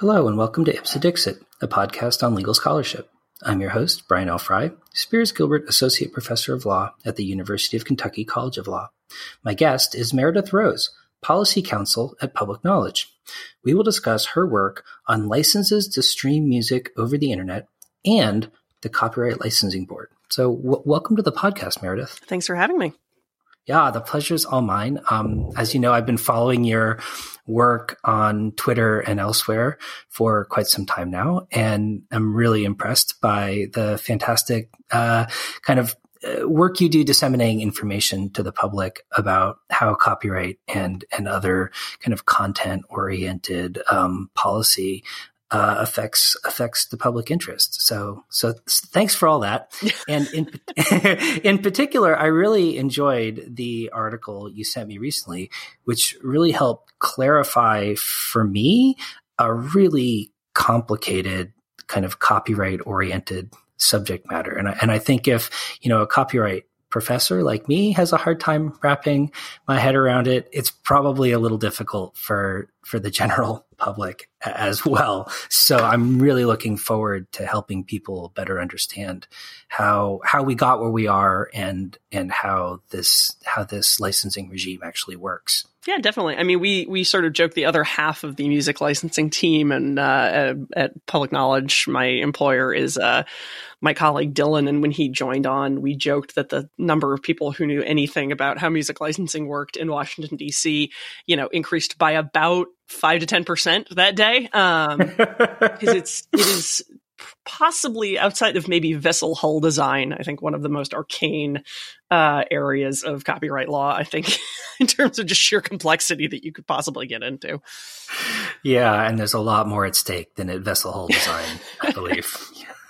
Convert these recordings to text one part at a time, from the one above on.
Hello, and welcome to Ipse Dixit, a podcast on legal scholarship. I'm your host, Brian L. Frye, Spears Gilbert Associate Professor of Law at the University of Kentucky College of Law. My guest is Meredith Rose, Policy Counsel at Public Knowledge. We will discuss her work on licenses to stream music over the internet and the Copyright Licensing Board. So, w- welcome to the podcast, Meredith. Thanks for having me. Yeah, the pleasure is all mine. Um, as you know, I've been following your work on Twitter and elsewhere for quite some time now, and I'm really impressed by the fantastic uh, kind of uh, work you do disseminating information to the public about how copyright and and other kind of content oriented um, policy uh, affects affects the public interest. So so thanks for all that. and in in particular, I really enjoyed the article you sent me recently, which really helped clarify for me a really complicated kind of copyright oriented subject matter. And I, and I think if you know a copyright professor like me has a hard time wrapping my head around it, it's probably a little difficult for for the general public as well. So I'm really looking forward to helping people better understand how how we got where we are and and how this how this licensing regime actually works. Yeah, definitely. I mean, we we sort of joke the other half of the music licensing team, and uh, at, Public Knowledge, my employer is uh, my colleague Dylan. And when he joined on, we joked that the number of people who knew anything about how music licensing worked in Washington D.C., you know, increased by about five to ten percent that day. Um, because it's it is possibly outside of maybe vessel hull design, I think one of the most arcane uh, areas of copyright law. I think in terms of just sheer complexity that you could possibly get into. Yeah, and there's a lot more at stake than at vessel hull design, I believe.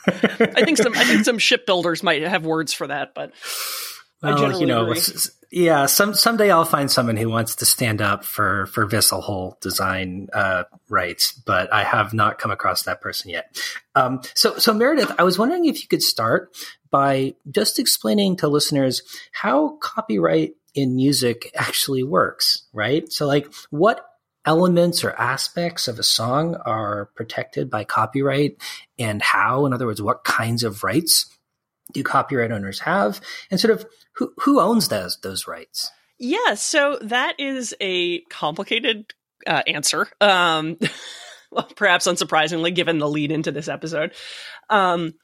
I think some I think some shipbuilders might have words for that, but well, you know, agree. Yeah. Some someday I'll find someone who wants to stand up for for vessel hull design uh, rights, but I have not come across that person yet. Um, so, so Meredith, I was wondering if you could start by just explaining to listeners how copyright in music actually works, right? So, like, what elements or aspects of a song are protected by copyright, and how? In other words, what kinds of rights do copyright owners have, and sort of who who owns those those rights? Yeah, so that is a complicated uh, answer. Um, well, perhaps unsurprisingly, given the lead into this episode. Um,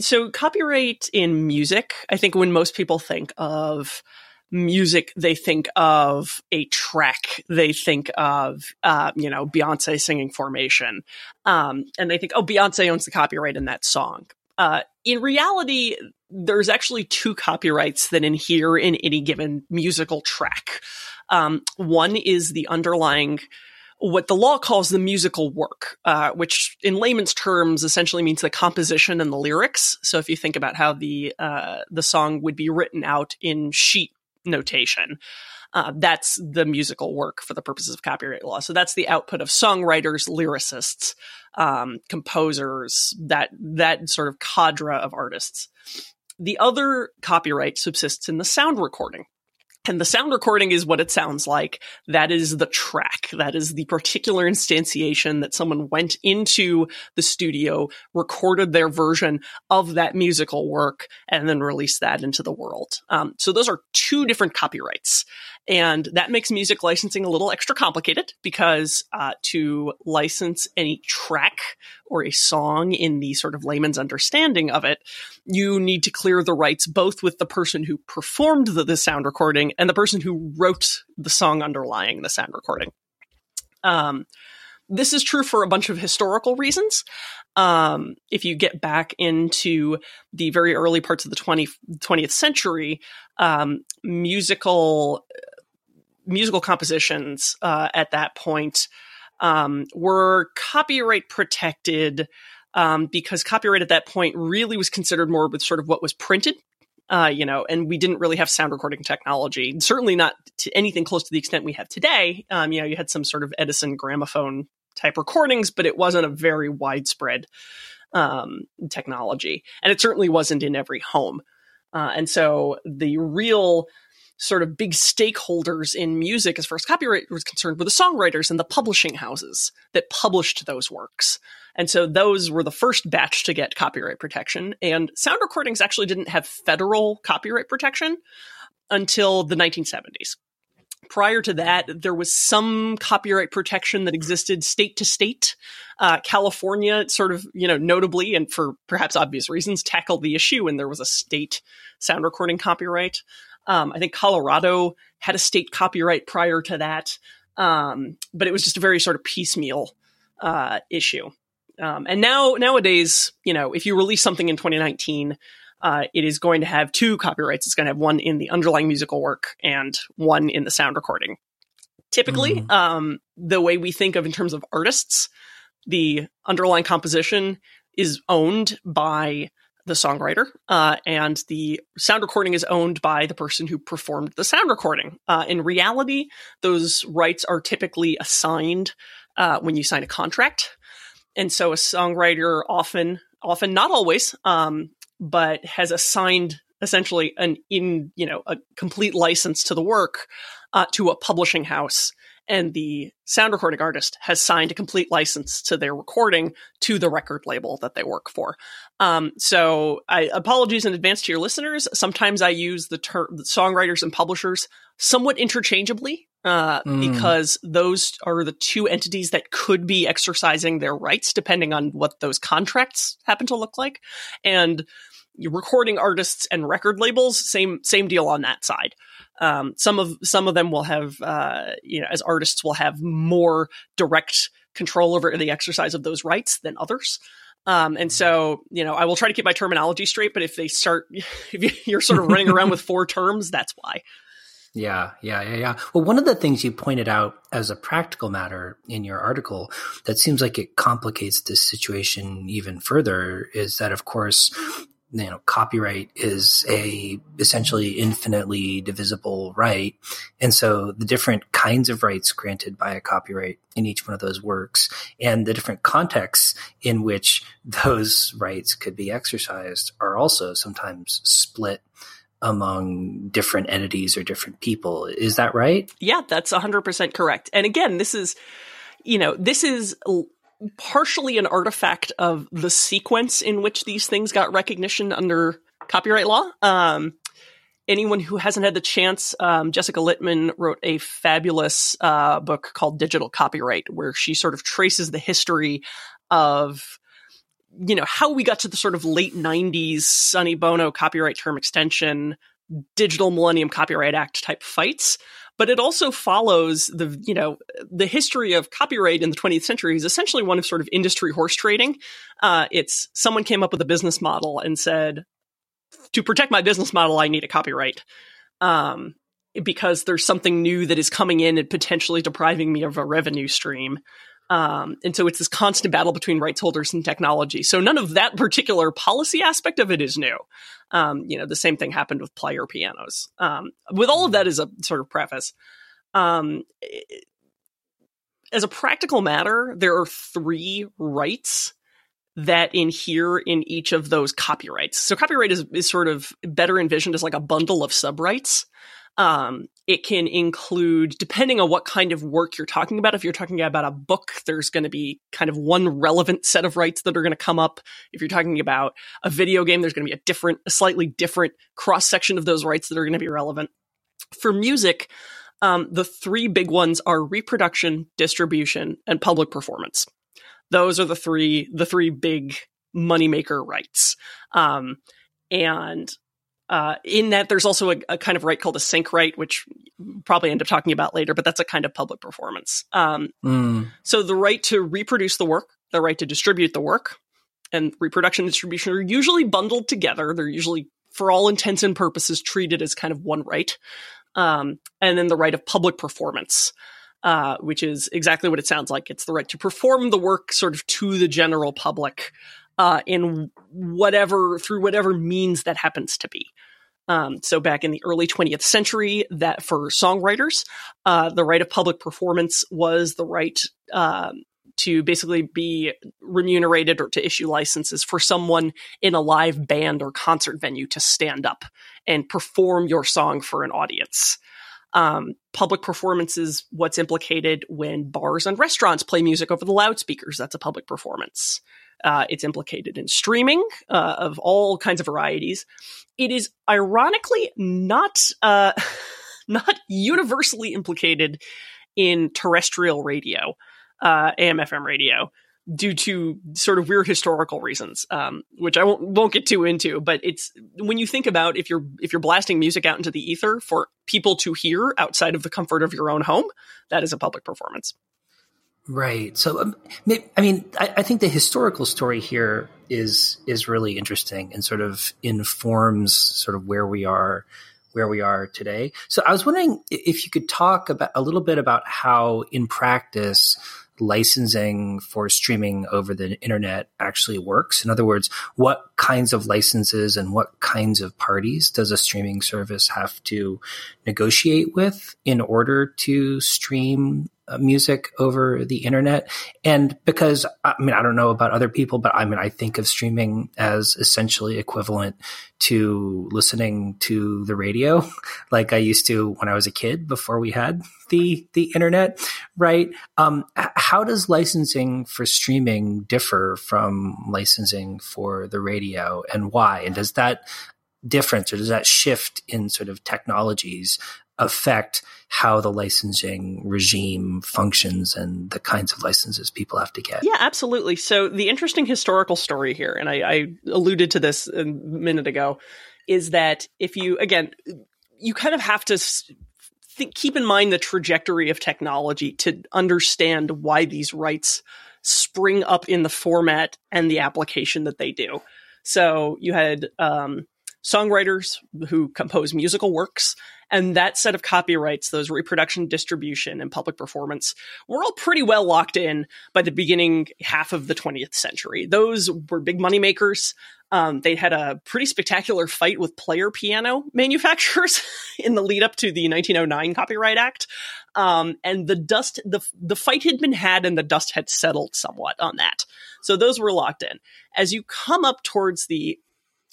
so, copyright in music, I think when most people think of music, they think of a track. They think of, uh, you know, Beyonce singing Formation. Um, and they think, oh, Beyonce owns the copyright in that song. Uh, in reality, there's actually two copyrights that adhere in any given musical track. Um, one is the underlying what the law calls the musical work, uh, which in layman's terms essentially means the composition and the lyrics. So if you think about how the uh, the song would be written out in sheet notation, uh, that's the musical work for the purposes of copyright law. So that's the output of songwriters, lyricists, um, composers, that that sort of cadre of artists. The other copyright subsists in the sound recording. And the sound recording is what it sounds like. That is the track. That is the particular instantiation that someone went into the studio, recorded their version of that musical work, and then released that into the world. Um, so those are two different copyrights. And that makes music licensing a little extra complicated because uh, to license any track or a song in the sort of layman's understanding of it, you need to clear the rights both with the person who performed the, the sound recording and the person who wrote the song underlying the sound recording. Um, this is true for a bunch of historical reasons. Um, if you get back into the very early parts of the 20, 20th century, um, musical musical compositions uh, at that point um, were copyright protected um, because copyright at that point really was considered more with sort of what was printed. Uh, you know, and we didn't really have sound recording technology, certainly not to anything close to the extent we have today. Um, you know, you had some sort of Edison gramophone type recordings, but it wasn't a very widespread um, technology, and it certainly wasn't in every home. Uh, and so the real sort of big stakeholders in music as far as copyright was concerned were the songwriters and the publishing houses that published those works. And so those were the first batch to get copyright protection. And sound recordings actually didn't have federal copyright protection until the 1970s. Prior to that, there was some copyright protection that existed state to state. Uh, California, sort of, you know, notably and for perhaps obvious reasons, tackled the issue, and there was a state sound recording copyright. Um, I think Colorado had a state copyright prior to that, um, but it was just a very sort of piecemeal uh, issue. Um, and now, nowadays, you know, if you release something in 2019, uh, it is going to have two copyrights. It's going to have one in the underlying musical work and one in the sound recording. Typically, mm. um, the way we think of in terms of artists, the underlying composition is owned by the songwriter, uh, and the sound recording is owned by the person who performed the sound recording. Uh, in reality, those rights are typically assigned uh, when you sign a contract, and so a songwriter often, often not always, um, but has assigned essentially an in you know a complete license to the work uh, to a publishing house and the sound recording artist has signed a complete license to their recording to the record label that they work for. Um, so, I apologies in advance to your listeners. Sometimes I use the term songwriters and publishers somewhat interchangeably uh, mm. because those are the two entities that could be exercising their rights depending on what those contracts happen to look like. And recording artists and record labels, same same deal on that side. Um, some of some of them will have, uh, you know, as artists will have more direct control over the exercise of those rights than others. Um, and so, you know, I will try to keep my terminology straight, but if they start, if you're sort of running around with four terms, that's why. Yeah, yeah, yeah, yeah. Well, one of the things you pointed out as a practical matter in your article that seems like it complicates this situation even further is that, of course, you know, copyright is a essentially infinitely divisible right. And so the different kinds of rights granted by a copyright in each one of those works and the different contexts in which those rights could be exercised are also sometimes split among different entities or different people. Is that right? Yeah, that's 100% correct. And again, this is, you know, this is partially an artifact of the sequence in which these things got recognition under copyright law. Um, anyone who hasn't had the chance, um, Jessica Litman wrote a fabulous uh, book called Digital Copyright, where she sort of traces the history of you know how we got to the sort of late 90s Sonny Bono copyright term extension digital millennium copyright act type fights but it also follows the you know the history of copyright in the 20th century is essentially one of sort of industry horse trading. Uh, it's someone came up with a business model and said, to protect my business model, I need a copyright. Um, because there's something new that is coming in and potentially depriving me of a revenue stream. Um, and so it's this constant battle between rights holders and technology. So none of that particular policy aspect of it is new. Um, you know, the same thing happened with player pianos. Um, with all of that as a sort of preface, um, as a practical matter, there are three rights that inhere in each of those copyrights. So copyright is, is sort of better envisioned as like a bundle of sub rights. Um, it can include, depending on what kind of work you're talking about, if you're talking about a book, there's going to be kind of one relevant set of rights that are going to come up. If you're talking about a video game, there's going to be a different, a slightly different cross section of those rights that are going to be relevant. For music, um, the three big ones are reproduction, distribution, and public performance. Those are the three, the three big moneymaker rights. Um, and uh, in that, there's also a, a, kind of right called a sync right, which we'll probably end up talking about later, but that's a kind of public performance. Um, mm. So the right to reproduce the work, the right to distribute the work, and reproduction and distribution are usually bundled together. They're usually, for all intents and purposes, treated as kind of one right. Um, and then the right of public performance, uh, which is exactly what it sounds like. It's the right to perform the work sort of to the general public uh, in whatever through whatever means that happens to be. Um, so back in the early 20th century, that for songwriters, uh, the right of public performance was the right uh, to basically be remunerated or to issue licenses for someone in a live band or concert venue to stand up and perform your song for an audience. Um, public performances, what's implicated when bars and restaurants play music over the loudspeakers. That's a public performance. Uh, it's implicated in streaming uh, of all kinds of varieties. It is ironically not uh, not universally implicated in terrestrial radio, uh, AM/FM radio, due to sort of weird historical reasons, um, which I won't won't get too into. But it's when you think about if you're if you're blasting music out into the ether for people to hear outside of the comfort of your own home, that is a public performance. Right. So, um, I mean, I, I, think the historical story here is is really interesting and sort of informs sort of where we are where we are today. So, I was wondering if you could talk about a little bit about how, in practice, licensing for streaming over the internet actually works. In other words, what kinds of licenses and what kinds of parties does a streaming service have to negotiate with in order to stream music over the internet. And because, I mean, I don't know about other people, but I mean, I think of streaming as essentially equivalent to listening to the radio, like I used to when I was a kid before we had the, the internet, right? Um, how does licensing for streaming differ from licensing for the radio and why? And does that difference or does that shift in sort of technologies affect how the licensing regime functions and the kinds of licenses people have to get. Yeah, absolutely. So the interesting historical story here, and I, I alluded to this a minute ago, is that if you again, you kind of have to think, keep in mind the trajectory of technology to understand why these rights spring up in the format and the application that they do. So you had um, songwriters who compose musical works and that set of copyrights, those reproduction, distribution, and public performance, were all pretty well locked in by the beginning half of the 20th century. Those were big money makers. Um, they had a pretty spectacular fight with player piano manufacturers in the lead up to the 1909 Copyright Act. Um, and the dust, the, the fight had been had and the dust had settled somewhat on that. So those were locked in. As you come up towards the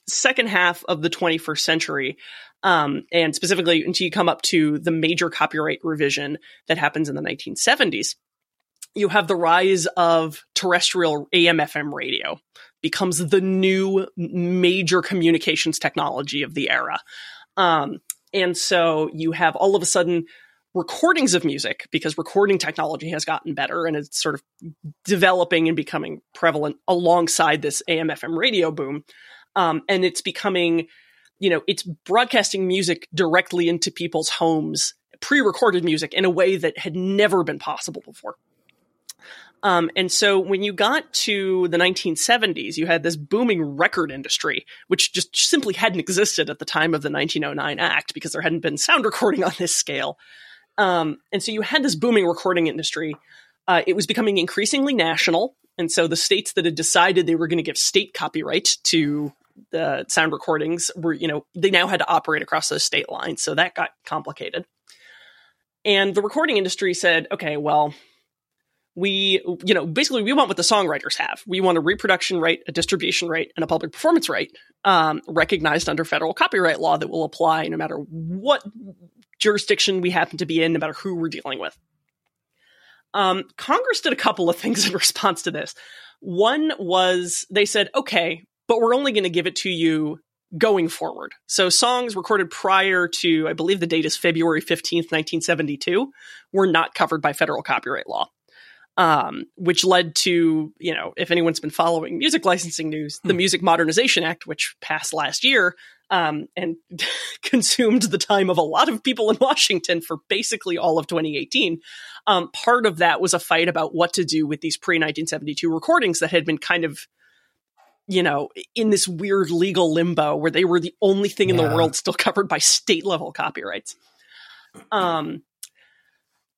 second half of the 21st century, um, and specifically until you come up to the major copyright revision that happens in the 1970s, you have the rise of terrestrial AM/FM radio becomes the new major communications technology of the era. Um, and so you have all of a sudden recordings of music because recording technology has gotten better and it's sort of developing and becoming prevalent alongside this AM/FM radio boom. Um, and it's becoming you know, it's broadcasting music directly into people's homes, pre-recorded music in a way that had never been possible before. Um, and so when you got to the 1970s, you had this booming record industry, which just simply hadn't existed at the time of the 1909 Act because there hadn't been sound recording on this scale. Um, and so you had this booming recording industry. Uh, it was becoming increasingly national. And so the states that had decided they were going to give state copyright to the sound recordings were, you know, they now had to operate across those state lines. So that got complicated. And the recording industry said, okay, well, we, you know, basically we want what the songwriters have. We want a reproduction right, a distribution right, and a public performance right um, recognized under federal copyright law that will apply no matter what jurisdiction we happen to be in, no matter who we're dealing with. Um, Congress did a couple of things in response to this. One was they said, okay, but we're only going to give it to you going forward. So songs recorded prior to, I believe the date is February 15th, 1972, were not covered by federal copyright law. Um, which led to, you know, if anyone's been following music licensing news, the hmm. Music Modernization Act, which passed last year, um, and consumed the time of a lot of people in Washington for basically all of 2018. Um, part of that was a fight about what to do with these pre 1972 recordings that had been kind of you know, in this weird legal limbo where they were the only thing yeah. in the world still covered by state level copyrights. Um,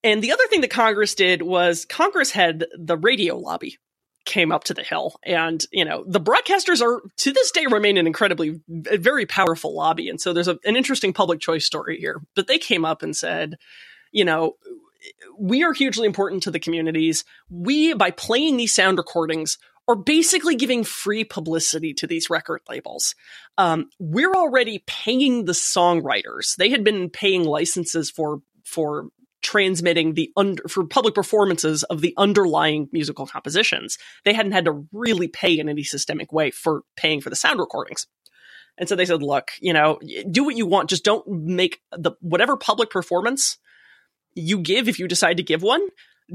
and the other thing that Congress did was Congress had the radio lobby came up to the hill. And, you know, the broadcasters are to this day remain an incredibly, very powerful lobby. And so there's a, an interesting public choice story here. But they came up and said, you know, we are hugely important to the communities. We, by playing these sound recordings, are basically giving free publicity to these record labels. Um, we're already paying the songwriters. They had been paying licenses for for transmitting the under for public performances of the underlying musical compositions. They hadn't had to really pay in any systemic way for paying for the sound recordings. And so they said, look, you know, do what you want. Just don't make the whatever public performance you give if you decide to give one,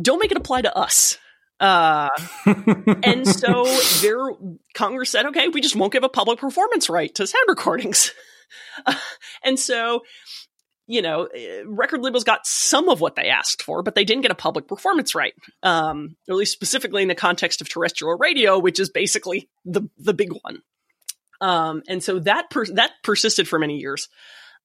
don't make it apply to us. Uh, and so their Congress said, okay, we just won't give a public performance right to sound recordings. Uh, and so you know, eh, record labels got some of what they asked for, but they didn't get a public performance right. Um, at least specifically in the context of terrestrial radio, which is basically the the big one. Um, and so that per- that persisted for many years.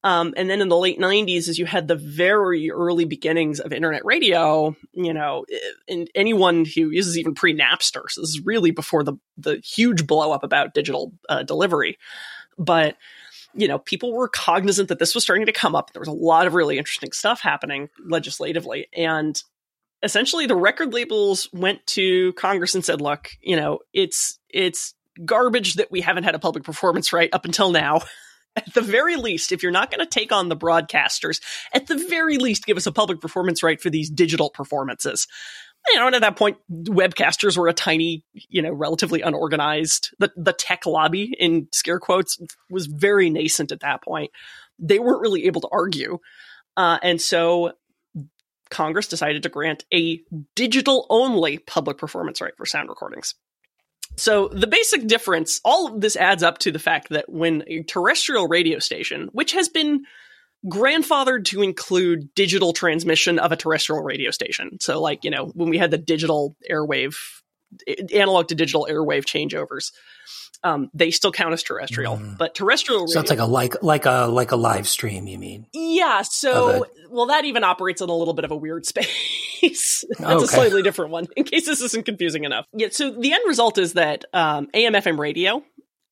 Um, and then in the late 90s, as you had the very early beginnings of internet radio, you know, and anyone who uses even pre Napster, so this is really before the the huge blow up about digital uh, delivery. But you know, people were cognizant that this was starting to come up. There was a lot of really interesting stuff happening legislatively. And essentially the record labels went to Congress and said, look, you know, it's it's garbage that we haven't had a public performance right up until now. At the very least, if you're not going to take on the broadcasters, at the very least, give us a public performance right for these digital performances you know, and at that point, webcasters were a tiny, you know, relatively unorganized. The the tech lobby, in scare quotes, was very nascent at that point. They weren't really able to argue, uh, and so Congress decided to grant a digital only public performance right for sound recordings. So the basic difference, all of this adds up to the fact that when a terrestrial radio station, which has been grandfathered to include digital transmission of a terrestrial radio station. So, like, you know, when we had the digital airwave, analog to digital airwave changeovers, um, they still count as terrestrial. Mm. But terrestrial, so it's like a like like a like a live stream. You mean? Yeah. So, a, well, that even operates in a little bit of a weird space. That's okay. a slightly different one. In case this isn't confusing enough. Yeah. So the end result is that um, AM/FM radio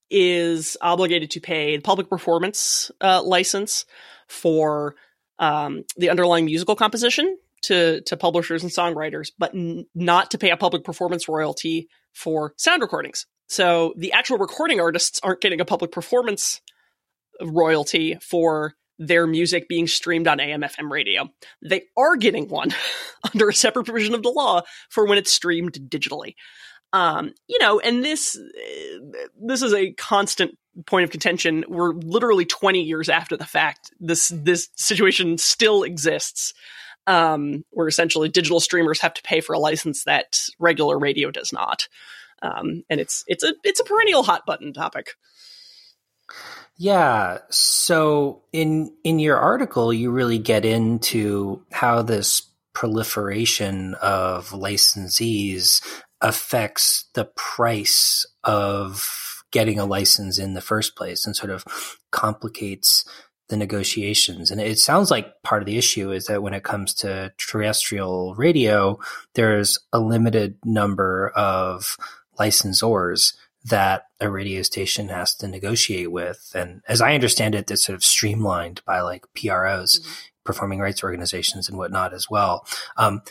is obligated to pay the public performance uh, license for um, the underlying musical composition to to publishers and songwriters, but n- not to pay a public performance royalty for sound recordings. So the actual recording artists aren't getting a public performance royalty for their music being streamed on AM/FM radio. They are getting one under a separate provision of the law for when it's streamed digitally. Um, you know, and this this is a constant point of contention. We're literally 20 years after the fact. This this situation still exists. Um, where essentially digital streamers have to pay for a license that regular radio does not. Um, and it's it's a it's a perennial hot button topic. Yeah. So in in your article, you really get into how this proliferation of licensees affects the price of getting a license in the first place and sort of complicates the negotiations. And it sounds like part of the issue is that when it comes to terrestrial radio, there's a limited number of licensors that a radio station has to negotiate with. And as I understand it, it's sort of streamlined by like PROs, mm-hmm. performing rights organizations and whatnot as well. Um,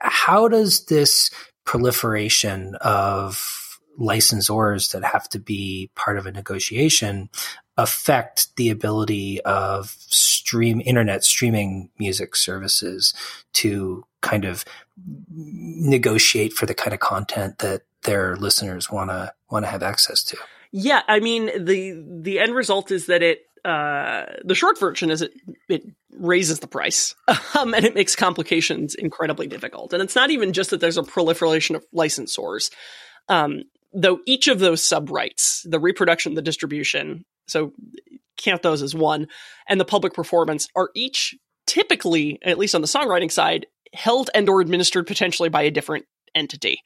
how does this proliferation of licensors that have to be part of a negotiation affect the ability of stream internet streaming music services to kind of negotiate for the kind of content that their listeners want to want to have access to. Yeah, I mean the the end result is that it uh, the short version is it it raises the price um, and it makes complications incredibly difficult. And it's not even just that there's a proliferation of licensors, um, though each of those sub rights, the reproduction, the distribution, so count those as one, and the public performance are each typically, at least on the songwriting side, held and or administered potentially by a different entity.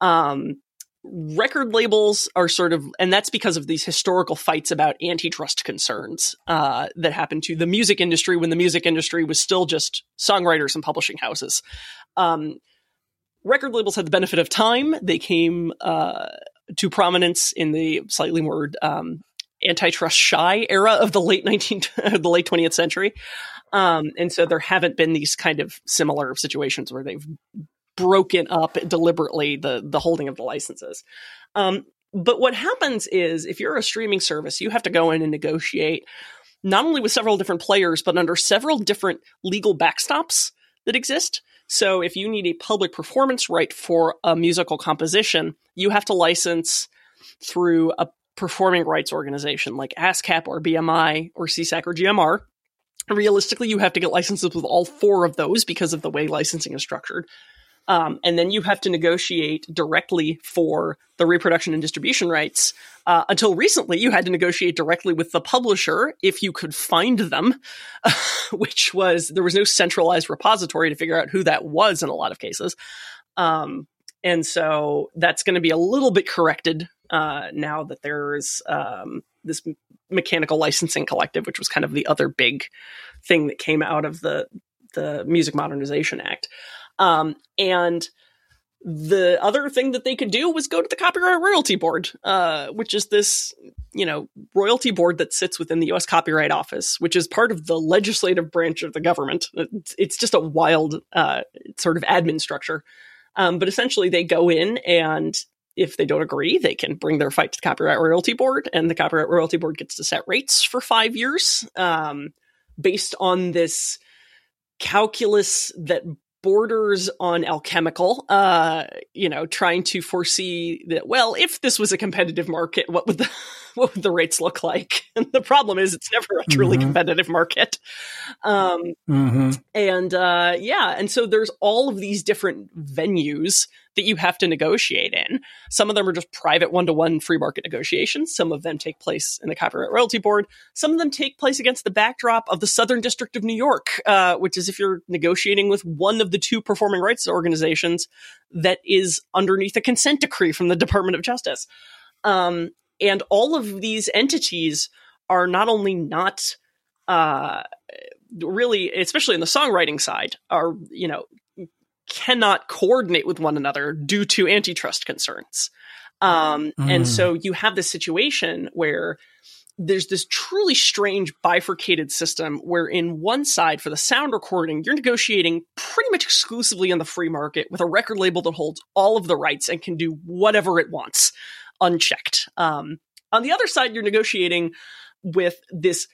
Um, record labels are sort of and that's because of these historical fights about antitrust concerns uh, that happened to the music industry when the music industry was still just songwriters and publishing houses. Um, record labels had the benefit of time. They came uh, to prominence in the slightly more um, antitrust shy era of the late 19th the late 20th century Um, and so there haven't been these kind of similar situations where they've broken up deliberately the the holding of the licenses. Um, but what happens is if you're a streaming service, you have to go in and negotiate not only with several different players, but under several different legal backstops that exist. So if you need a public performance right for a musical composition, you have to license through a performing rights organization like ASCAP or BMI or SESAC or GMR. Realistically, you have to get licenses with all four of those because of the way licensing is structured. Um, and then you have to negotiate directly for the reproduction and distribution rights. Uh, until recently, you had to negotiate directly with the publisher if you could find them, which was there was no centralized repository to figure out who that was in a lot of cases. Um, and so that's going to be a little bit corrected uh, now that there's um, this mechanical licensing collective, which was kind of the other big thing that came out of the the Music Modernization Act. Um, and the other thing that they could do was go to the Copyright Royalty Board, uh, which is this, you know, royalty board that sits within the U.S. Copyright Office, which is part of the legislative branch of the government. It's, it's just a wild uh, sort of admin structure. Um, but essentially, they go in and if they don't agree, they can bring their fight to the Copyright Royalty Board, and the Copyright Royalty Board gets to set rates for five years um, based on this calculus that borders on alchemical uh you know trying to foresee that well if this was a competitive market what would the what would the rates look like and the problem is it's never a truly mm-hmm. competitive market um mm-hmm. and uh yeah and so there's all of these different venues that you have to negotiate in. Some of them are just private one to one free market negotiations. Some of them take place in the Copyright Royalty Board. Some of them take place against the backdrop of the Southern District of New York, uh, which is if you're negotiating with one of the two performing rights organizations that is underneath a consent decree from the Department of Justice. Um, and all of these entities are not only not uh, really, especially in the songwriting side, are you know cannot coordinate with one another due to antitrust concerns. Um, mm. And so you have this situation where there's this truly strange bifurcated system where in one side for the sound recording you're negotiating pretty much exclusively on the free market with a record label that holds all of the rights and can do whatever it wants unchecked um, on the other side you're negotiating with this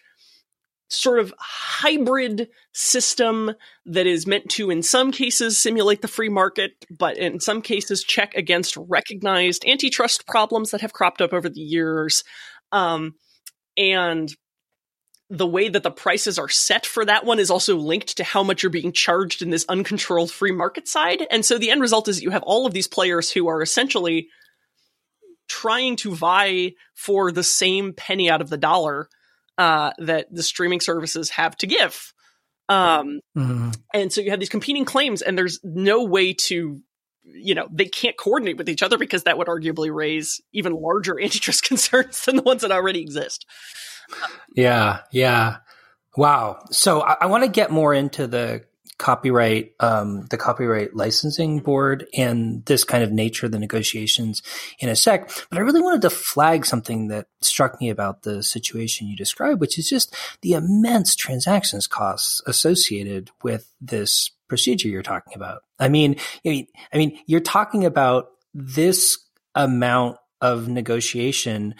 sort of hybrid system that is meant to, in some cases, simulate the free market, but in some cases, check against recognized antitrust problems that have cropped up over the years. Um, and the way that the prices are set for that one is also linked to how much you're being charged in this uncontrolled free market side. And so the end result is you have all of these players who are essentially trying to vie for the same penny out of the dollar uh, that the streaming services have to give. Um, mm-hmm. And so you have these competing claims, and there's no way to, you know, they can't coordinate with each other because that would arguably raise even larger antitrust concerns than the ones that already exist. Yeah, yeah. Wow. So I, I want to get more into the copyright, um, the copyright licensing board and this kind of nature of the negotiations in a sec. But I really wanted to flag something that struck me about the situation you described, which is just the immense transactions costs associated with this procedure you're talking about. I mean, I mean, I mean, you're talking about this amount of negotiation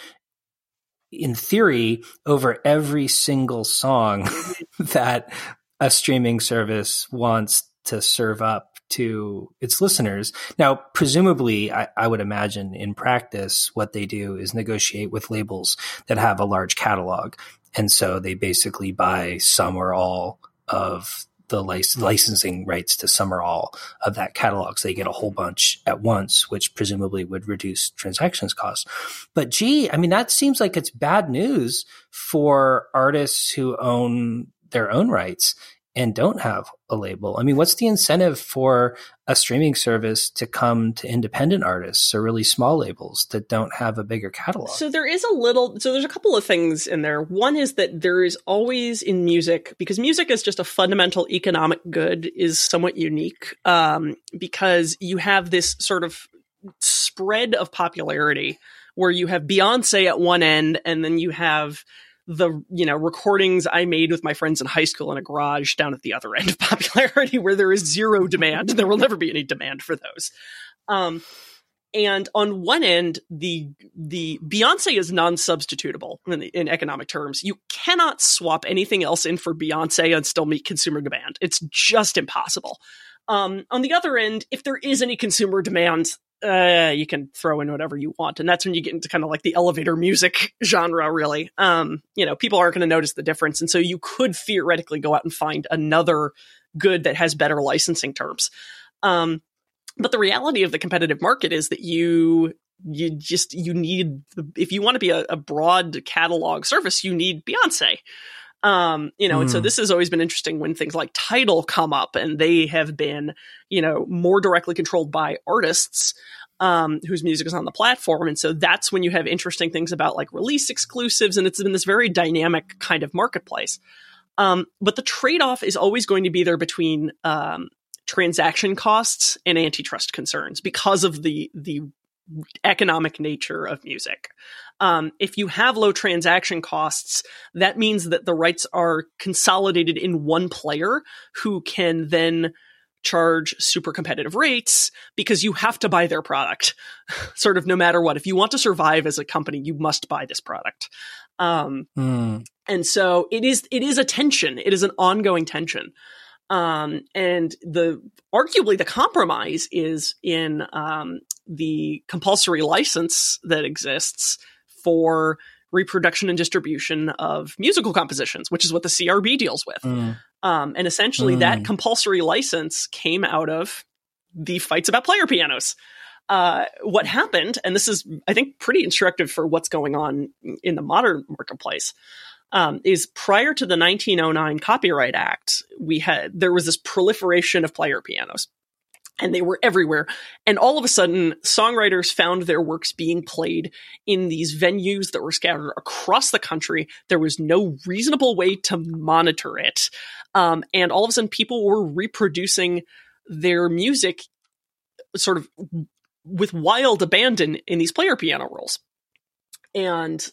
in theory over every single song that a streaming service wants to serve up to its listeners. Now, presumably, I, I, would imagine in practice, what they do is negotiate with labels that have a large catalog. And so they basically buy some or all of the lic- licensing rights to some or all of that catalog. So they get a whole bunch at once, which presumably would reduce transactions costs. But gee, I mean, that seems like it's bad news for artists who own their own rights and don't have a label. I mean, what's the incentive for a streaming service to come to independent artists or really small labels that don't have a bigger catalog? So there is a little, so there's a couple of things in there. One is that there is always in music, because music is just a fundamental economic good, is somewhat unique um, because you have this sort of spread of popularity where you have Beyonce at one end and then you have the you know recordings I made with my friends in high school in a garage down at the other end of popularity where there is zero demand. And there will never be any demand for those. Um, and on one end, the the Beyonce is non-substitutable in, in, economic terms. You cannot swap anything else in for Beyonce and still meet consumer demand. It's just impossible. Um, on the other end, if there is any consumer demand, uh, you can throw in whatever you want, and that's when you get into kind of like the elevator music genre. Really, um, you know, people aren't going to notice the difference, and so you could theoretically go out and find another good that has better licensing terms. Um, but the reality of the competitive market is that you you just you need if you want to be a, a broad catalog service, you need Beyonce. Um, you know, mm. and so hmm. this has always been interesting when things like Tidal come up and they have been, you know, more directly controlled by artists um, whose music is on the platform. And so that's when you have interesting things about like release exclusives. And it's been this very dynamic kind of marketplace. Um, but the trade off is always going to be there between um, transaction costs and antitrust concerns because of the the economic nature of music. Um, if you have low transaction costs, that means that the rights are consolidated in one player who can then charge super competitive rates because you have to buy their product, sort of no matter what. If you want to survive as a company, you must buy this product. Um, mm. And so it is it is a tension. It is an ongoing tension. Um, and the arguably the compromise is in um, the compulsory license that exists for reproduction and distribution of musical compositions, which is what the CRB deals with. Mm. Um, and essentially, mm. that compulsory license came out of the fights about player pianos. Uh, what happened, and this is, I think, pretty instructive for what's going on in the modern marketplace um, is prior to the 1909 Copyright Act, we had there was this proliferation of player pianos. And they were everywhere. And all of a sudden, songwriters found their works being played in these venues that were scattered across the country. There was no reasonable way to monitor it. Um, and all of a sudden, people were reproducing their music sort of with wild abandon in these player piano rolls. And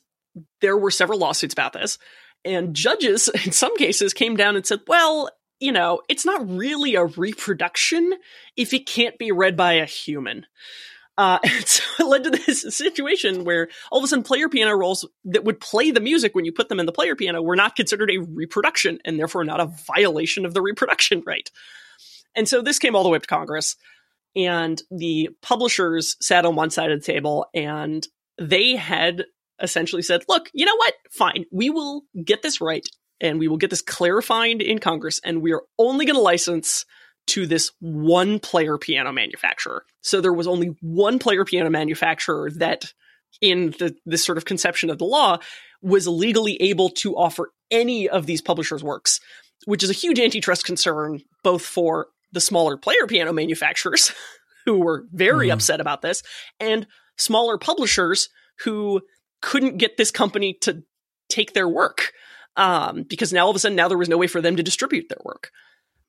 there were several lawsuits about this. And judges, in some cases, came down and said, well, you know, it's not really a reproduction if it can't be read by a human. Uh, and so it led to this situation where all of a sudden player piano rolls that would play the music when you put them in the player piano were not considered a reproduction and therefore not a violation of the reproduction right. And so this came all the way up to Congress and the publishers sat on one side of the table and they had essentially said, look, you know what? Fine. We will get this right and we will get this clarified in Congress and we are only going to license to this one player piano manufacturer. So there was only one player piano manufacturer that in the this sort of conception of the law was legally able to offer any of these publishers works, which is a huge antitrust concern both for the smaller player piano manufacturers who were very mm. upset about this and smaller publishers who couldn't get this company to take their work um, because now all of a sudden now there was no way for them to distribute their work.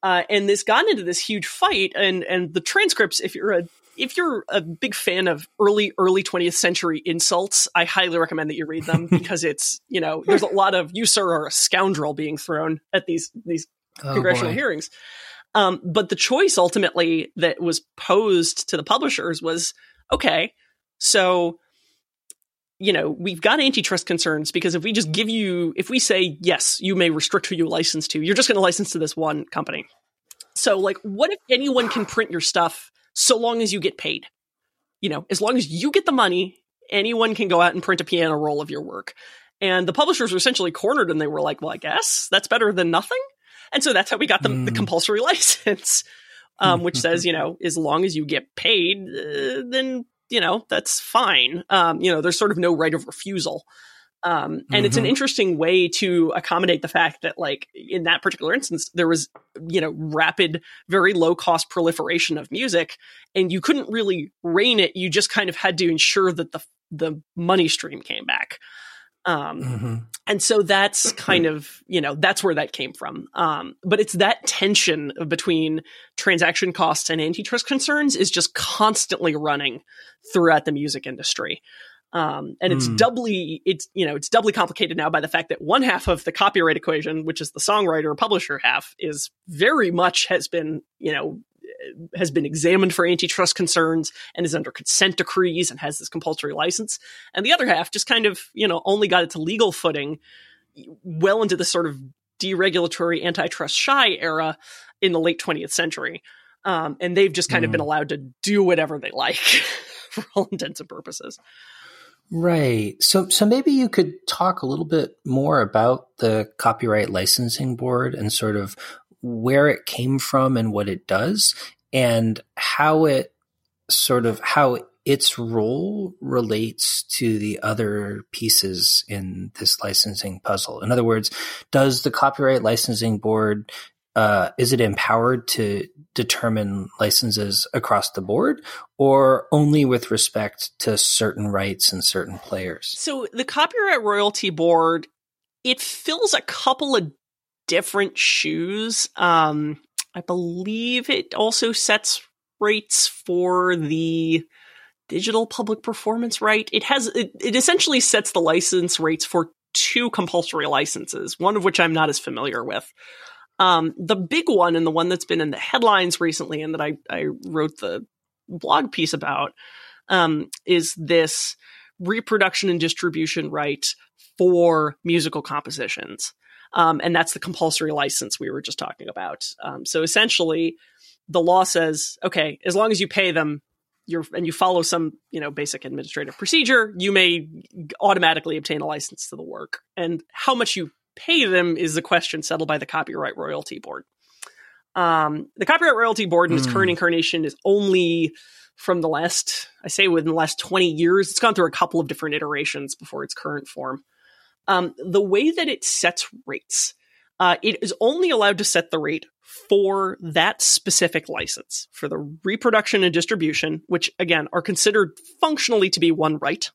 Uh, and this got into this huge fight, and and the transcripts. If you're a if you're a big fan of early early 20th century insults, I highly recommend that you read them because it's you know there's a lot of you sir are a scoundrel being thrown at these these oh, congressional boy. hearings. Um, but the choice ultimately that was posed to the publishers was okay, so you know, we've got antitrust concerns because if we just give you, if we say, yes, you may restrict who you license to, you're just going to license to this one company. So, like, what if anyone can print your stuff so long as you get paid? You know, as long as you get the money, anyone can go out and print a piano roll of your work. And the publishers were essentially cornered and they were like, well, I guess that's better than nothing. And so that's how we got the, mm. the compulsory license, um, which says, you know, as long as you get paid, uh, then you know, that's fine. Um, you know, there's sort of no right of refusal. Um, and mm-hmm. it's an mm-hmm. interesting way to accommodate the fact that, like, in that particular instance, there was, you know, rapid, very low cost proliferation of music, and you couldn't really rein it. You just kind of had to ensure that the the money stream came back. Um, mm-hmm. And so that's kind of, you know, that's where that came from. Um, but it's that tension between transaction costs and antitrust concerns is just constantly running throughout the music industry. Um, and it's mm. doubly it's you know it's doubly complicated now by the fact that one half of the copyright equation, which is the songwriter publisher half, is very much has been you know has been examined for antitrust concerns and is under consent decrees and has this compulsory license. And the other half just kind of, you know, only got it to legal footing well into the sort of deregulatory antitrust shy era in the late 20th century. Um, and they've just kind mm. of been hmm. allowed to do whatever they like for all intents and purposes. Right. So so maybe you could talk a little bit more about the copyright licensing board and sort of where it came from and what it does and how it sort of how its role relates to the other pieces in this licensing puzzle. In other words, does the copyright licensing board uh, is it empowered to determine licenses across the board or only with respect to certain rights and certain players? So the copyright royalty board it fills a couple of different shoes. Um, I believe it also sets rates for the digital public performance right. It has it, it essentially sets the license rates for two compulsory licenses, one of which I'm not as familiar with. Um, the big one and the one that's been in the headlines recently and that I, I wrote the blog piece about um, is this reproduction and distribution right for musical compositions. Um, and that's the compulsory license we were just talking about. Um, so essentially, the law says, okay, as long as you pay them, you're and you follow some you know basic administrative procedure, you may automatically obtain a license to the work. And how much you pay them is the question settled by the Copyright Royalty Board. Um, the Copyright Royalty Board in its mm. current incarnation is only from the last, I say within the last 20 years. It's gone through a couple of different iterations before its current form um, the way that it sets rates, uh, it is only allowed to set the rate for that specific license for the reproduction and distribution, which again are considered functionally to be one right.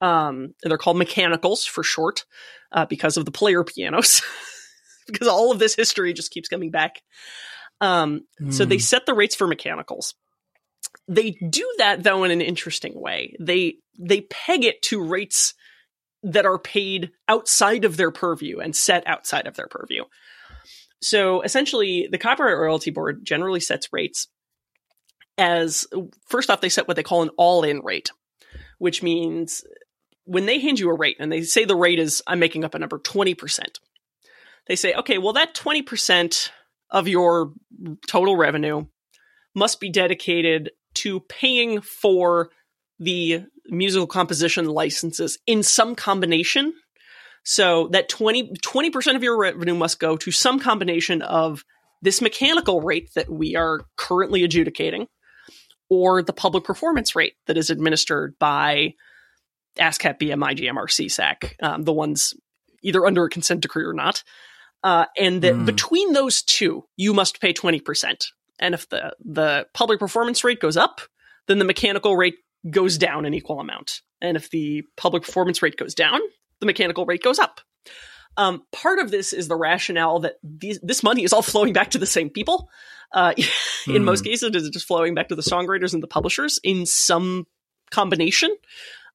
Um, they're called mechanicals for short uh, because of the player pianos, because all of this history just keeps coming back. Um, mm. So they hmm. set the rates for mechanicals. They do that though in an interesting way. They they peg it to rates that are paid outside of their purview and set outside of their purview. So essentially, the Copyright Royalty Board generally sets rates as first off, they set what they call an all in rate, which means when they hand you a rate and they say the rate is, I'm making up a number, 20%, they say, okay, well, that 20% of your total revenue must be dedicated to paying for the musical composition licenses in some combination. So that 20, percent of your revenue must go to some combination of this mechanical rate that we are currently adjudicating or the public performance rate that is administered by ASCAP, BMI, GMR, SESAC, um, the ones either under a consent decree or not. Uh, and that mm. between those two, you must pay 20%. And if the, the public performance rate goes up, then the mechanical rate goes down an equal amount. And if the public performance rate goes down, the mechanical rate goes up. Um, part of this is the rationale that these, this money is all flowing back to the same people. Uh, in mm. most cases, it's just flowing back to the songwriters and the publishers in some combination.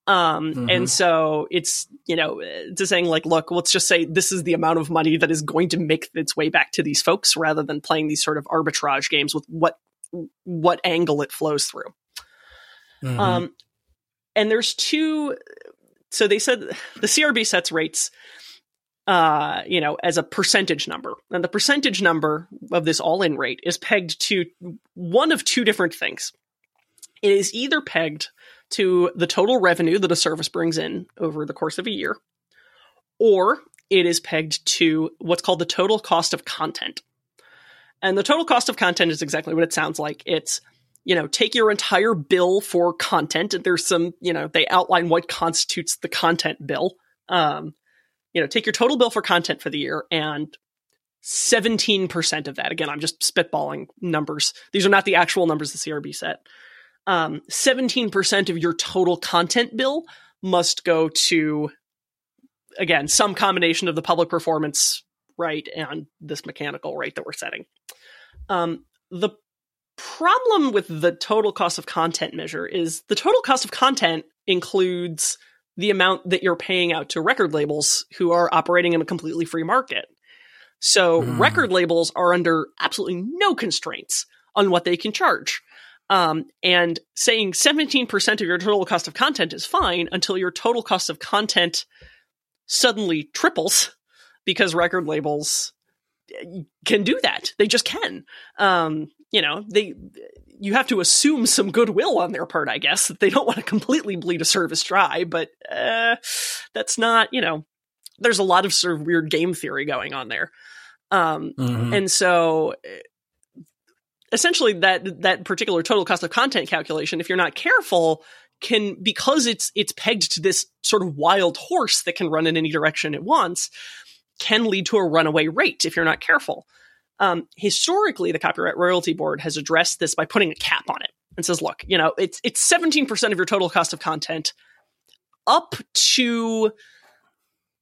Um, mm-hmm. and so it's, you know, to saying like, look, let's just say this is the amount of money that is going to make its way back to these folks rather than playing these sort of arbitrage games with what, what angle it flows through. Mm-hmm. Um, and there's two. So they said the CRB sets rates, uh, you know, as a percentage number, and the percentage number of this all-in rate is pegged to one of two different things. It is either pegged to the total revenue that a service brings in over the course of a year, or it is pegged to what's called the total cost of content. And the total cost of content is exactly what it sounds like. It's you know, take your entire bill for content. And There's some, you know, they outline what constitutes the content bill. Um, you know, take your total bill for content for the year and 17% of that. Again, I'm just spitballing numbers. These are not the actual numbers the CRB set. Um, 17% of your total content bill must go to, again, some combination of the public performance right and this mechanical rate that we're setting. Um, the problem with the total cost of content measure is the total cost of content includes the amount that you're paying out to record labels who are operating in a completely free market. So mm. record labels are under absolutely no constraints on what they can charge. Um, and saying 17% of your total cost of content is fine until your total cost of content suddenly triples because record labels eh, can do that. They just can. Um, you know, they you have to assume some goodwill on their part, I guess, that they don't want to completely bleed a service dry, but uh, that's not, you know, there's a lot of sort of weird game theory going on there. Um, mm-hmm. and so eh, essentially that that particular total cost of content calculation, if you're not careful, can because it's it's pegged to this sort of wild horse that can run in any direction it wants, can lead to a runaway rate if you're not careful. Um, historically, the Copyright Royalty Board has addressed this by putting a cap on it and says, look, you know, it's it's 17% of your total cost of content up to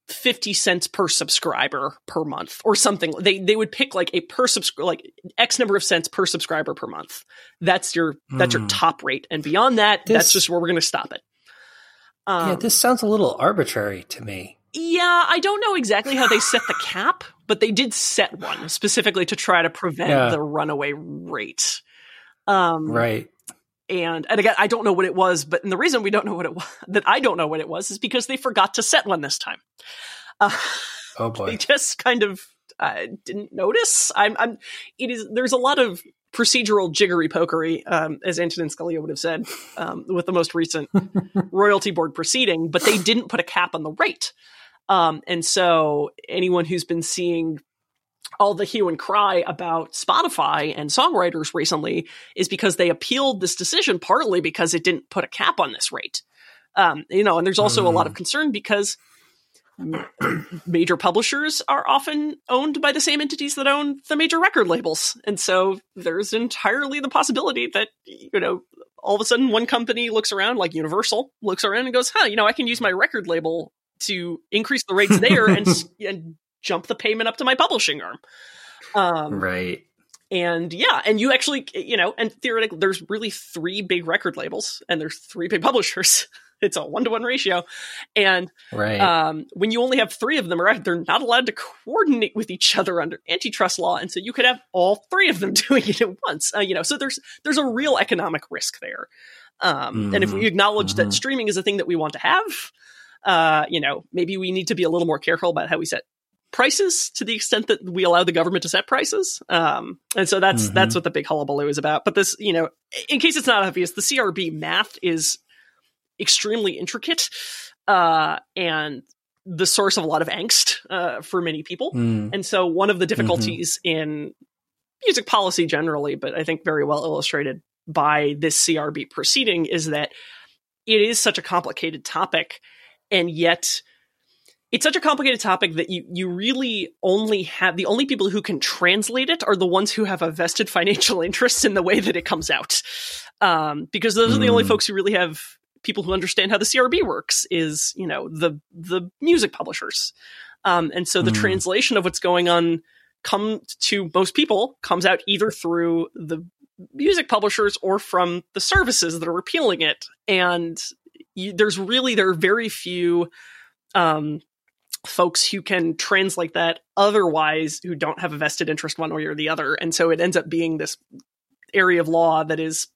50 cents per subscriber per month or something. They they would pick like a per subscriber like X number of cents per subscriber per month. That's your that's mm. your hmm. top rate. And beyond that, this, that's just where we're going to stop it. Um, yeah, this sounds a little arbitrary to me. Yeah, I don't know exactly how they set the cap, but they did set one specifically to try to prevent yeah. the runaway rate. Um, right. And and again, I don't know what it was, but and the reason we don't know what it was that I don't know what it was is because they forgot to set one this time. Uh, oh boy! They just kind of uh, didn't notice. I'm, I'm. It is. There's a lot of procedural jiggery pokery, um, as Antonin Scalia would have said, um, with the most recent royalty board proceeding. But they didn't put a cap on the rate, um, and so anyone who's been seeing all the hue and cry about Spotify and songwriters recently is because they appealed this decision partly because it didn't put a cap on this rate. Um, you know, and there's also mm. a lot of mm. concern because major publishers are often owned by the same entities that own the major record labels. And so there's entirely the possibility that, you know, all of a sudden one company looks around, like Universal, looks around and goes, huh, you know, I can use my record label to increase the rates there and, and jump the payment up to my publishing arm. Um, right. And yeah, and you actually, you know, and theoretically, there's really three big record labels and there's three big publishers. it's a one to one ratio. And right. um, when you only have three of them, right, they're not allowed to coordinate with each other under antitrust law. And so you could have all three of them doing it at once. Uh, you know, so there's there's a real economic risk there. Um, mm-hmm. And if we mm-hmm. acknowledge mm-hmm. that streaming is a thing that we want to have, uh, you know, maybe we need to be a little more careful about how we set prices to the extent that we allow the government to set prices. Um, and so that's mm-hmm. that's what the big hullabaloo is about. But this, you know, in case it's not obvious, the CRB math is extremely intricate uh, and the source of a lot of angst uh, for many people. Mm. And so one of the difficulties mm-hmm. in music policy generally, but I think very well illustrated by this CRB proceeding, is that it is such a complicated topic, and yet it's such a complicated topic that you you really only have the only people who can translate it are the ones who have a vested financial interest in the way that it comes out um, because those mm. are the only hmm. folks who really have people who understand how the crb works is you know the the music publishers um, and so the mm. translation of what's going on come to most people comes out either through the music publishers or from the services that are repealing it and there's really there are very few um, folks who can translate that otherwise who don't have a vested interest one way or the other. And so it ends up being this area of law that is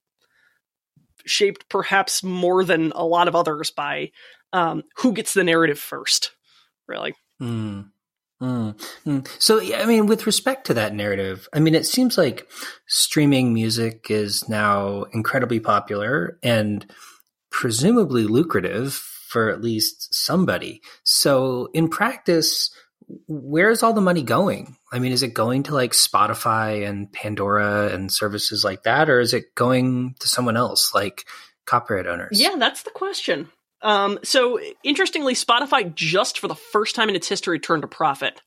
shaped perhaps more than a lot of others by um, who gets the narrative first, really. Mm. Mm. Mm. So, I mean, with respect to that narrative, I mean, it seems like streaming music is now incredibly popular and presumably lucrative for at least somebody. So in practice, where's all the money going? I mean, is it going to like Spotify and Pandora and services like that, or is it going to someone else like copyright owners? Yeah, that's the question. Um, so interestingly, Spotify just for the first time in its history turned a profit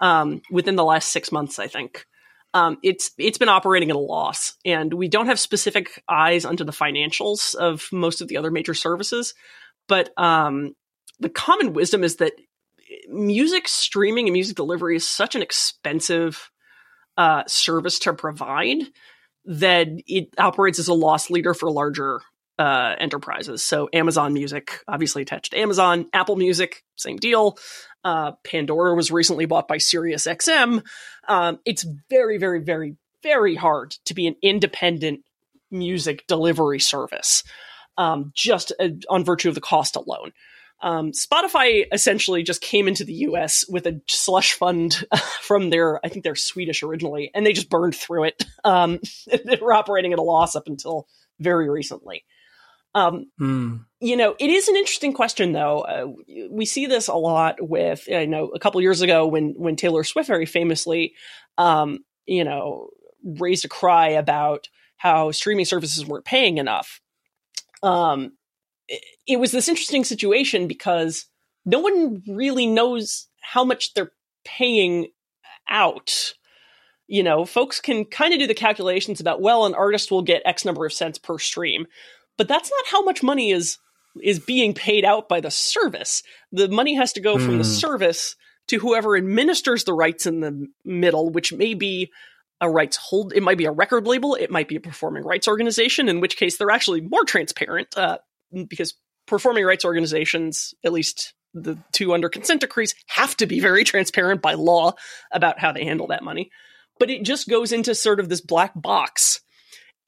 um, within the last six months, I think. Um, it's it's been operating at a loss, and we don't have specific eyes onto the financials of most of the other major services. But um, the common wisdom is that music streaming and music delivery is such an expensive uh, service to provide that it operates as a loss leader for larger uh, enterprises. So Amazon Music, obviously attached to Amazon, Apple Music, same deal. Uh, Pandora was recently bought by SiriusXM. Um, it's very, very, very, very hard to be an independent music delivery service, um, just uh, on virtue of the cost alone. Um, Spotify essentially just came into the US with a slush fund from their, I think they're Swedish originally, and they just burned through it. Um, they were operating at a loss up until very recently. Um, mm. You know, it is an interesting question, though. Uh, we see this a lot with, you know, a couple years ago when when Taylor Swift very famously, um, you know, raised a cry about how streaming services weren't paying enough. Um, it, it was this interesting situation because no one really knows how much they're paying out you know, folks can kind of do the calculations about, well, an artist will get X number of cents per stream but that's not how much money is is being paid out by the service. The money has to go mm. from the hmm. service to whoever administers the rights in the middle, which may be a rights hold. It might be a record label. It might be a performing rights organization. In which case, they're actually more transparent uh, because performing rights organizations, at least the two under consent decrees, have to be very transparent by law about how they handle that money. But it just goes into sort of this black box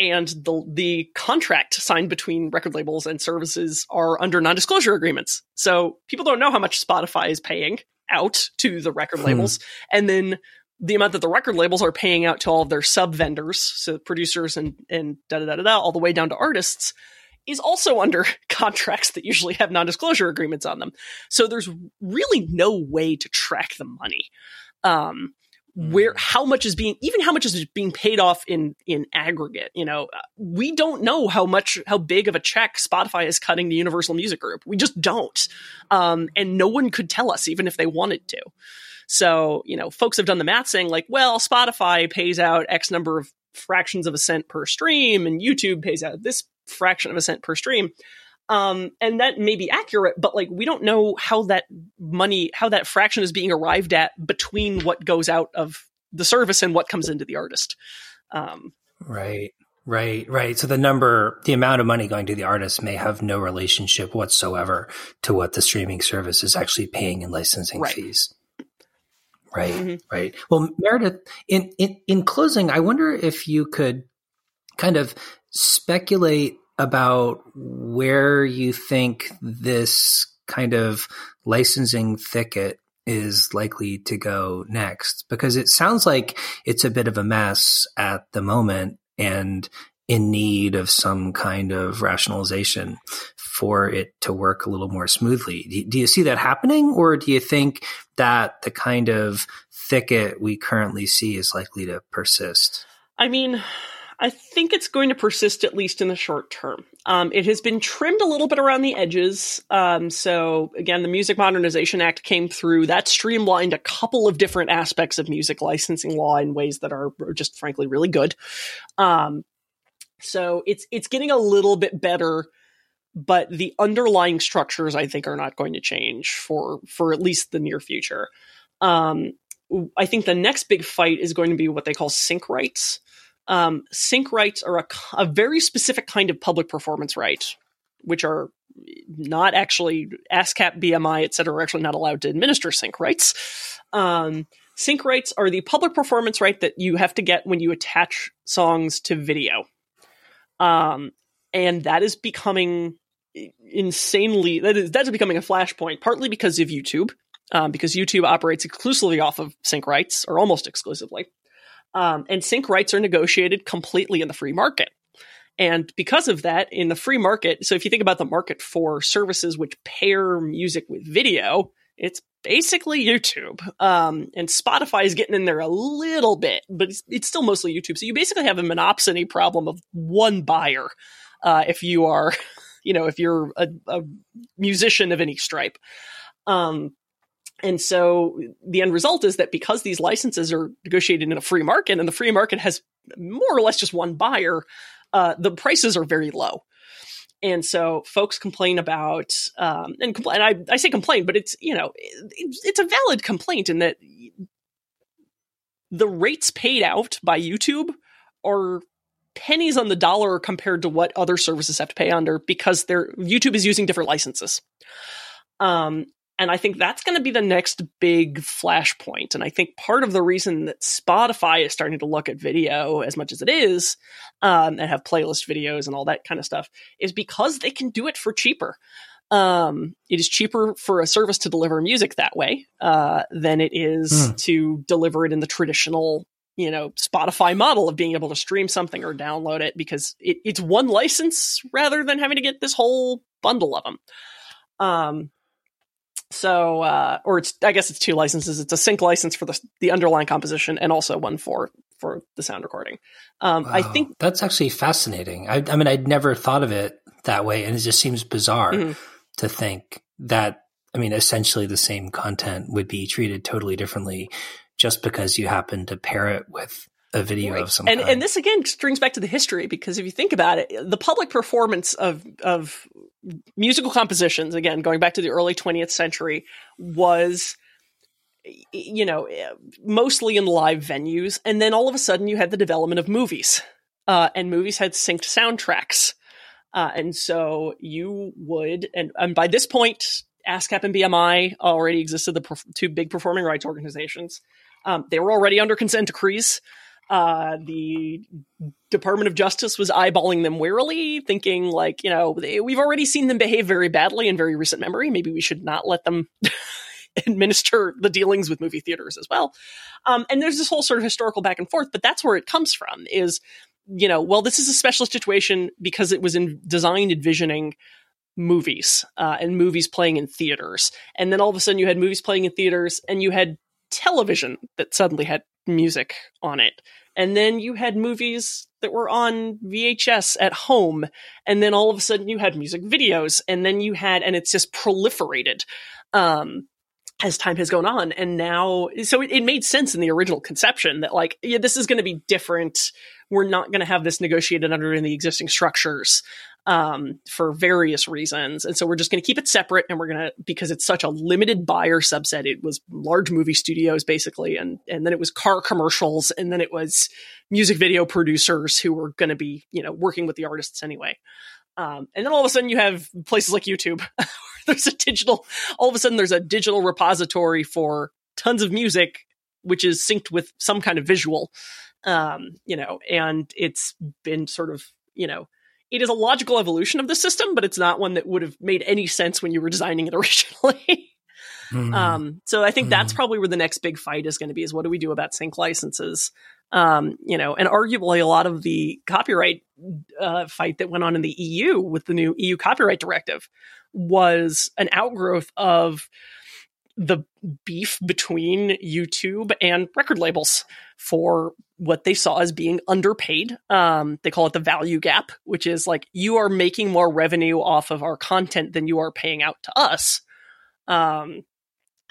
and the the contract signed between record labels and services are under non-disclosure agreements. So people don't know how much Spotify is paying out to the record hmm. labels, and then the amount that the record labels are paying out to all of their sub vendors, so producers and and da da da da, all the way down to artists, is also under contracts that usually have non-disclosure agreements on them. So there's really no way to track the money. Um, where mm. how much is being even how much is being paid off in in aggregate you know? We don't know how much how big of a check spotify is cutting the universal music group. We just don't. Um, and no one could tell us even if they wanted to. So you know folks have done the math saying like well spotify pays out x number of fractions of a cent per stream and youtube pays out this fraction of a cent per stream um, and that may be accurate, but like we don't know how that money, how that fraction is being arrived at between what goes out of the service and what comes into the artist. Um, right, right, right. So the number, the amount of money going to the artist may have no relationship whatsoever to what the streaming service is actually paying in licensing right. fees. Right, mm-hmm. right. Well, Meredith, in, in in closing, I wonder if you could kind of speculate about where you think this kind of licensing thicket is likely to go next because it sounds like it's a bit of a mess at the moment and in need of some kind of rationalization for it to work a little more smoothly. Do you see that happening or do you think that the kind of thicket we currently see is likely to persist? I mean, I think it's going to persist at least in the short term. Um, it has been trimmed a little bit around the edges. Um, so again, the Music Modernization Act came through. That streamlined a couple of different aspects of music licensing law in ways that are just frankly really good. Um, so it's it's getting a little bit better, but the underlying structures I think are not going to change for for at least the near future. Um, I think the next big fight is going to be what they call sync rights. Um, sync rights are a, a very specific kind of public performance right, which are not actually ASCAP, BMI, et cetera, are actually not allowed to administer sync rights. Um, sync rights are the public performance right that you have to get when you attach songs to video. Um, and that is becoming insanely that is that's becoming a flashpoint, partly because of YouTube, um, because YouTube operates exclusively off of sync rights, or almost exclusively. Um, and sync rights are negotiated completely in the free market. And because of that, in the free market, so if you think about the market for services which pair music with video, it's basically YouTube. Um, and Spotify is getting in there a little bit, but it's, it's, still mostly YouTube. So you basically have a monopsony problem of one buyer uh, if you are, you know, if you're a, a musician of any stripe. Um, and so the end result is that because these licenses are negotiated in a free market and the free market has more or less just one buyer, uh, the prices are very low. And so folks complain about, um, and, compl- and I, I, say complain, but it's, you know, it's, it's a valid complaint in that the rates paid out by YouTube are pennies on the dollar compared to what other services have to pay under because their YouTube is using different licenses. Um, and I think that's going to be the next big flashpoint. And I think part of the reason that Spotify is starting to look at video as much as it is, um, and have playlist videos and all that kind of stuff, is because they can do it for cheaper. Um, it is cheaper for a service to deliver music that way uh, than it is mm. to deliver it in the traditional you know spotify model of being able to stream something or download it because it, it's one license rather than having to get this whole bundle of them um so, uh, or it's I guess it's two licenses. It's a sync license for the the underlying composition, and also one for for the sound recording. Um, wow, I think that's actually fascinating. I, I, mean, I'd never thought of it that way, and it just seems bizarre mm-hmm. to think that. I mean, essentially, the same content would be treated totally differently just because you happen to pair it with a video right. of some and, kind. And this again strings back to the history because if you think about it, the public performance of of musical compositions, again, going back to the early 20th century, was you know mostly in live venues and then all of a sudden you had the development of movies uh, and movies had synced soundtracks. Uh, and so you would and, and by this point ascap and bmi already existed the two big performing rights organizations. Um, they were already under consent decrees uh, the Department of Justice was eyeballing them warily, thinking like, you know, they, we've already seen them behave very badly in very recent memory. Maybe we should not let them administer the dealings with movie theaters as well. Um, and there's this whole sort of historical back and forth, but that's where it comes from. Is you know, well, this is a special situation because it was in designed envisioning movies uh, and movies playing in theaters, and then all of a sudden you had movies playing in theaters, and you had television that suddenly had music on it. And then you had movies that were on VHS at home. And then all of a sudden you had music videos. And then you had, and it's just proliferated. Um, as time has gone on and now so it, it, made sense in the original conception that like yeah this is going to be different we're not going to have this negotiated under in the existing structures um, for various reasons. And so we're just going to keep it separate and we're going to, because it's such a limited buyer subset, it was large movie studios basically. And, and then it was car commercials. And then it was music video producers who were going to be, you know, working with the artists anyway. Um, and then all of a sudden you have places like YouTube. there's a digital, all of a sudden there's a digital repository for tons of music, which is synced with some kind of visual. Um, you know, and it's been sort of, you know, it is a logical evolution of the system, but it's not one that would have made any sense when you were designing it originally. mm-hmm. um, so I think mm-hmm. that's probably where the next big fight is going to be: is what do we do about sync licenses? Um, you know, and arguably a lot of the copyright uh, fight that went on in the EU with the new EU copyright directive was an outgrowth of the beef between YouTube and record labels for what they saw as being underpaid. Um, they call it the value gap, which is like you are making more revenue off of our content than you are paying out to us. Um,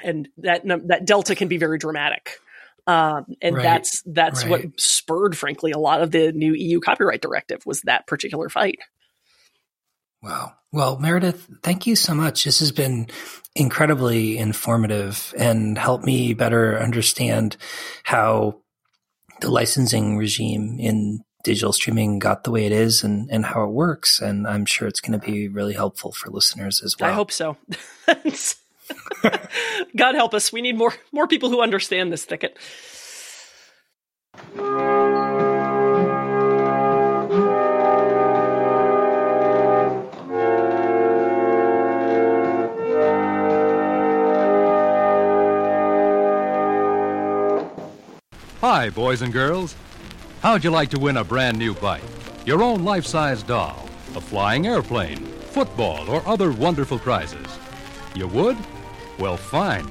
and that that delta can be very dramatic. Um, and right. that's that's right. what spurred, frankly, a lot of the new EU copyright directive was that particular fight. Wow. Well, Meredith, thank you so much. This has been incredibly informative and helped me better understand how the licensing regime in digital streaming got the way it is and, and how it works. And I'm sure it's going to be really helpful for listeners as well. I hope so. God help us. We need more more people who understand this thicket. Hi, boys and girls. How'd you like to win a brand new bike, your own life size doll, a flying airplane, football, or other wonderful prizes? You would? Well, fine.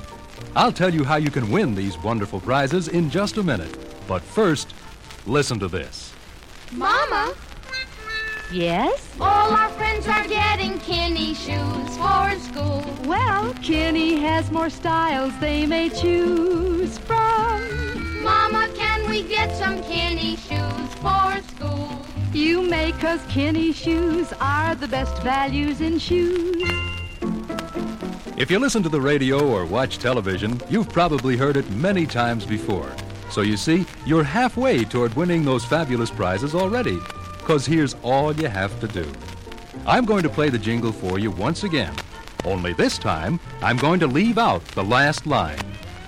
I'll tell you how you can win these wonderful prizes in just a minute. But first, listen to this. Mama? Yes? All our friends are getting Kinney shoes for school. Well, Kinney has more styles they may choose from. Mama, can we get some Kinney shoes for school? You may, cause Kinney shoes are the best values in shoes. If you listen to the radio or watch television, you've probably heard it many times before. So you see, you're halfway toward winning those fabulous prizes already. Because here's all you have to do. I'm going to play the jingle for you once again. Only this time, I'm going to leave out the last line.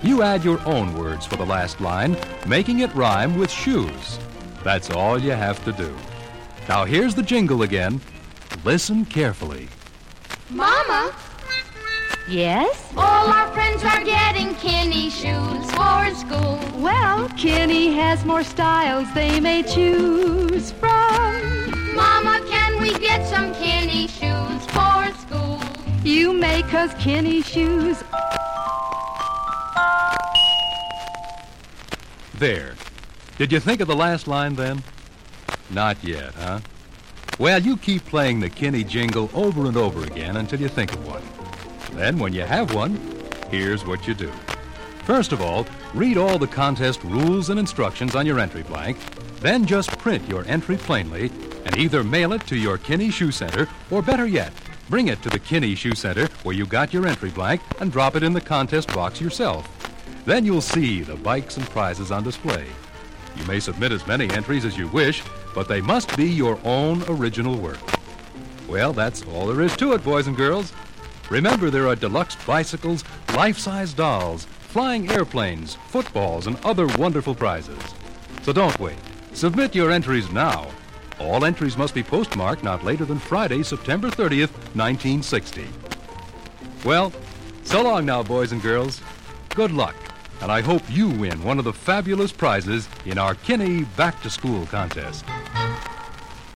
You add your own words for the last line, making it rhyme with shoes. That's all you have to do. Now here's the jingle again. Listen carefully. Mama, Yes? all our friends are getting Kinney shoes for school. Well, Kinney has more styles they may choose from. Mama, can we get some Kinney shoes for school? You may, cause Kinney shoes There. Did you think of the last line then? Not yet, huh? Well, you keep playing the Kinney jingle over and over again until you think of one. Then, when you have one, here's what you do. First of all, read all the contest rules and instructions on your entry blank. Then just print your entry plainly and either mail it to your Kinney Shoe Center or better yet, bring it to the Kinney Shoe Center where you got your entry blank and drop it in the contest box yourself. Then you'll see the bikes and prizes on display. You may submit as many entries as you wish, but they must be your own original work. Well, that's all there is to it, boys and girls. Remember, there are deluxe bicycles, life size dolls, flying airplanes, footballs, and other wonderful prizes. So don't wait. Submit your entries now. All entries must be postmarked not later than Friday, September 30th, 1960. Well, so long now, boys and girls. Good luck, and I hope you win one of the fabulous prizes in our Kinney Back to School contest.